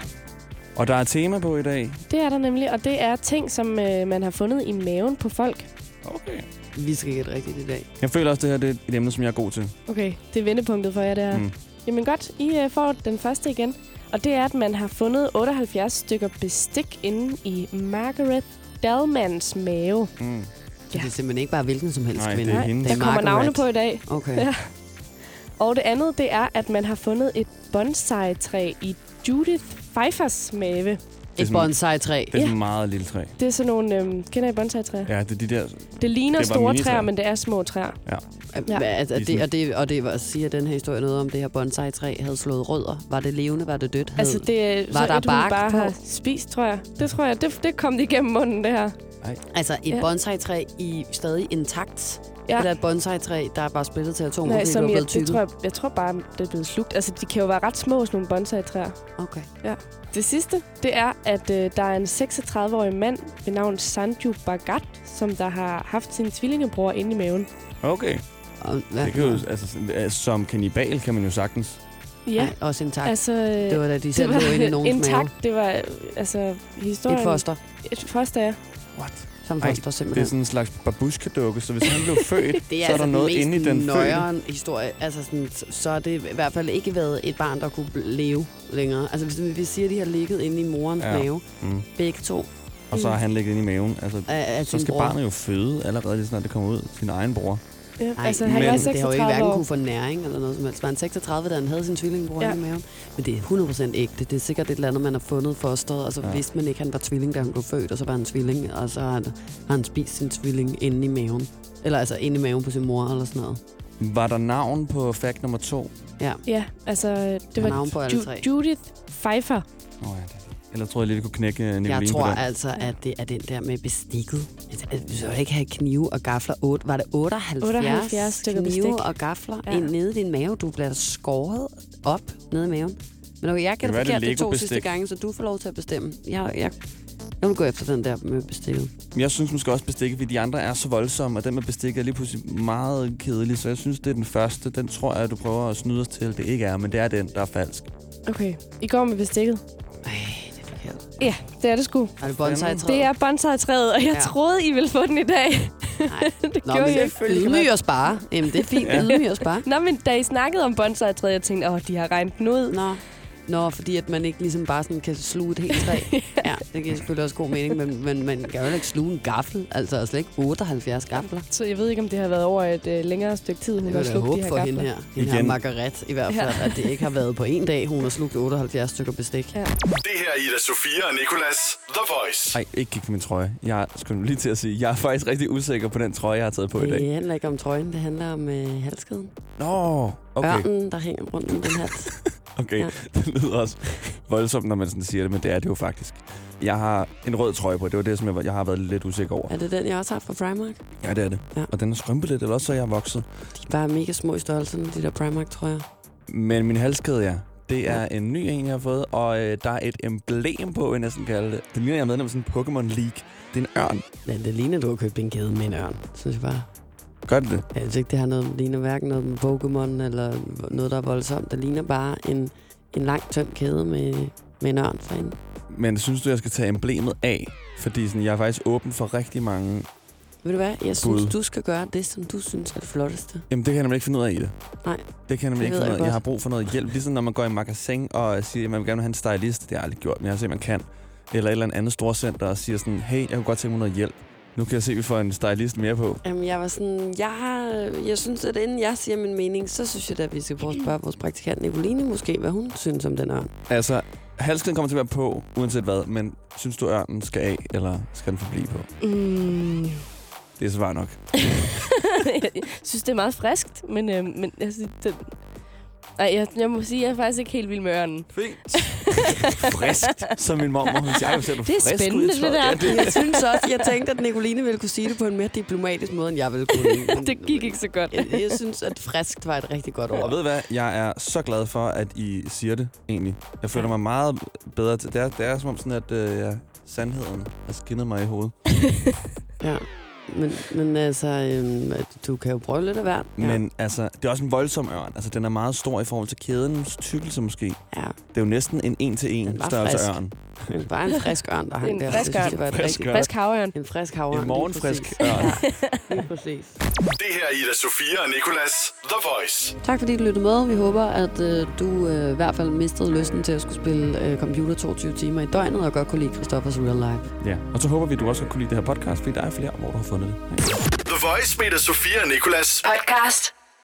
Og der er tema på i dag. Det er der nemlig, og det er ting, som øh, man har fundet i maven på folk. Okay. Vi skal gætte rigtigt i dag. Jeg føler også, det her det er et emne, som jeg er god til. Okay, det er vendepunktet for jer, det er. Mm. Mm. Jamen godt, I øh, får den første igen. Og det er, at man har fundet 78 stykker bestik inde i Margaret Dalmans mave. Mm. Så det er simpelthen ikke bare hvilken som helst Nej, kvinde. det er hende. Der kommer navne på i dag. Okay. Ja. Og det andet, det er, at man har fundet et bonsai-træ i Judith Pfeiffers mave. Er Et bonsai-træ. Det er sådan et meget lille træ. Det er sådan nogle... Øhm, kender I bonsai-træer? Ja, det er de der Det ligner Det store træer, men det er små træer. Ja. Ja. Altså, er det, og, det, og det var, siger den her historie noget om, det her bonsai-træ havde slået rødder. Var det levende? Var det dødt? Havde, Altså, det er var så der et, hun bark bare på? har spist, tror jeg. Det tror jeg, det, det kom igennem munden, det her. Altså et Ja. ja. bonsai-træ i stadig intakt? Ja. Ja. Eller et bonsai-træ, der er bare splittet til atomer, Nej, som det jeg, blevet det tror jeg, jeg tror bare, det er blevet slugt. Altså, de kan jo være ret små, sådan nogle bonsai-træer. Okay. Ja. Det sidste, det er, at øh, der er en 36-årig mand ved navn Sanju Bhagat, som der har haft sin tvillingebror inde i maven. Okay. Og, Det kan jo, altså, som kannibal kan man jo sagtens. Ja. Nej, også intakt. Altså, Det var da de selv det lå inde i nogens intakt, mave. det var, altså, historien... Et foster. Et foster, ja. Som Ej, foster det er simpelthen. sådan en slags babushka-dukke, så hvis han blev født, er så er altså der noget inde i den fødte. historie. Altså sådan, så er det i hvert fald ikke været et barn, der kunne leve længere. Altså hvis vi siger, at de har ligget inde i morens Ja. mave, Mm. begge to. Og så har han ligget inde i maven. Altså, af så skal bror. barnet jo føde allerede, lige snart det kommer ud. Sin egen bror. Ja, Nej, altså, men han var det har jo ikke 36 hverken år. kunne få næring eller noget som helst. Var han 36, da han havde sin tvillingbror Ja. i maven? Men det er 100% ægte. Det er sikkert et eller andet, man har fundet fosteret, og så Ja. vidste man ikke, at han var tvilling, da han blev født, og så var han tvilling, og så har han, har han spist sin tvilling inde i maven. Eller altså inde i maven på sin mor, eller sådan noget. Var der navn på fact nummer to? Ja. Ja, altså, det var navn på alle Ju- tre. Judith Pfeiffer. Nå ja, det Eller troede jeg lige, det kunne knække øh, Nicoline Jeg på tror den. altså, at det er den der med bestikket. Altså, Vi skal ikke have knive og gafler. Otte- Var det 78, 78 stykker knive bestik. og gafler Ja. ind nede i din mave? Du bliver skåret op nede i maven. Men okay, jeg kan det forkert er de to sidste gange, så du får lov til at bestemme. Jeg, jeg, jeg vil gå efter den der med bestikket. Men jeg synes måske også bestikket, fordi de andre er så voldsomme, og den med bestikket er lige pludselig meget kedelig, så jeg synes, det er den første. Den tror jeg, at du prøver at snyde os til, det ikke er, men det er den, der er falsk. Okay, I går med bestikket. Ej. Ja, det er det sgu. Er det bonsai-træet? Det er bonsai-træet, og jeg Ja. troede, I ville få den i dag. Nej. det Nå, gjorde men jeg ikke. ydmyg os bare. Jamen, det er fint. Ja. Ydmyg os bare. Nå, men da I snakkede om bonsai-træet, jeg tænkte, åh, de har regnet den ud. Nå. Nå, fordi at man ikke ligesom bare sådan kan sluge et helt træ. ja, det giver selvfølgelig også god mening, men, men man kan jo ikke sluge en gaffel. Altså slet ikke 78 gafler. Så jeg ved ikke, om det har været over et øh, længere stykke tid, hun Det har slugt de her for gafler. hende her. Hende her Igen. Margaret i hvert Ja. fald, at det ikke har været på en dag, hun har slugt 78 stykker bestik. Ja. Det her er Ida Sofia og Nicolas The Voice. Nej, ikke kig på min trøje. Jeg skulle lige til at sige, jeg er faktisk rigtig usikker på den trøje, jeg har taget på i dag. Det handler ikke om trøjen, det handler om øh, halskeden. Nå, okay. Ørnen, der hænger rundt om den hat. Okay, Ja. det lyder også voldsomt, når man sådan siger det, men det er det jo faktisk. Jeg har en rød trøje på, det var det, som jeg, jeg har været lidt usikker over. er det den, jeg også har fra Primark? Ja, det er det. Ja. Og den er skrumpet lidt, eller også så er jeg vokset. De er bare mega små i størrelsen, de der Primark, tror jeg. Men min halskæde, ja. Det er en ny en, jeg har fået, og øh, der er et emblem på, jeg næsten kalde det. Det ligner, jeg er medlem af sådan en Pokémon League. Det er en ørn. Men det ligner, du har købt en kæde med en ørn, synes jeg bare. Gør det det? Jeg synes ikke, det har noget, ligner hverken noget med Pokémon eller noget, der er voldsomt. Det ligner bare en, en lang, tynd kæde med, med en ørn derinde. Men synes du, jeg skal tage emblemet af? Fordi sådan, jeg er faktisk åben for rigtig mange... Ved du hvad? Jeg synes, Bud. du skal gøre det, som du synes er det flotteste. Jamen, det kan jeg nemlig ikke finde ud af i det. Nej. Det kan jeg nemlig ikke finde ud jeg af. Jeg har brug for noget hjælp. Ligesom når man går i magasin og siger, at man vil gerne have en stylist. Det har jeg aldrig gjort, men jeg har set, man kan. Eller et eller andet storcenter og siger sådan, hey, jeg kunne godt tænke mig noget hjælp. Nu kan jeg se, at vi får en stylist mere på. Jamen, jeg var sådan, jeg, har, jeg synes, at inden jeg siger min mening, så synes jeg da, at vi skal prøve at spørge vores praktikant Nicoline måske, hvad hun synes om den ørn. Altså, halskeden kommer til at være på, uanset hvad. Men synes du, ørnen skal af, eller skal den forblive på? Mm. Det er svar nok. jeg synes, det er meget friskt, men, øh, men jeg synes, det... Ej, jeg, jeg må sige, jeg er faktisk ikke helt vild med ørnen. Fint. Friskt, som min mormor. Hun siger, "Ej, hvor ser du Det er frisk ud spændende, det tøjet." der. Ja, det, Jeg synes også, jeg tænkte, at Nicoline ville kunne sige det på en mere diplomatisk måde, end jeg ville kunne. Men det gik ikke så godt. jeg, jeg synes, at frisk var et rigtig godt Og ord. ved du hvad? Jeg er så glad for, at I siger det, egentlig. Jeg føler mig meget bedre til det. Er, det er som om sådan, at øh, ja, sandheden har skinnet mig i hovedet. Ja. Men, men altså, øhm, du kan jo prøve lidt af hvert. Ja. Men altså, det er også en voldsom ørn. Altså, den er meget stor i forhold til kædens tykkelse måske. Ja. Det er jo næsten en en-til-en var størrelse frisk. ørn. Det er bare en frisk ørn, der hang En der. frisk ørn. det var Frisk rigtig ørn. Frisk havørn. En frisk havørn. En morgenfrisk ørn. præcis. Ja, lige præcis. Det her er Ida Sofia og Nicolas The Voice. Tak fordi du lyttede med. Vi håber, at øh, du øh, i hvert fald mistede lysten til at skulle spille øh, computer 22 timer i døgnet, og godt kunne lide Christoffers Real Life. Ja. Og så håber vi, at du også kan kunne lide det her podcast, fordi der er flere, hvor du har fundet det. The Voice med Sofia og Nicolas. Podcast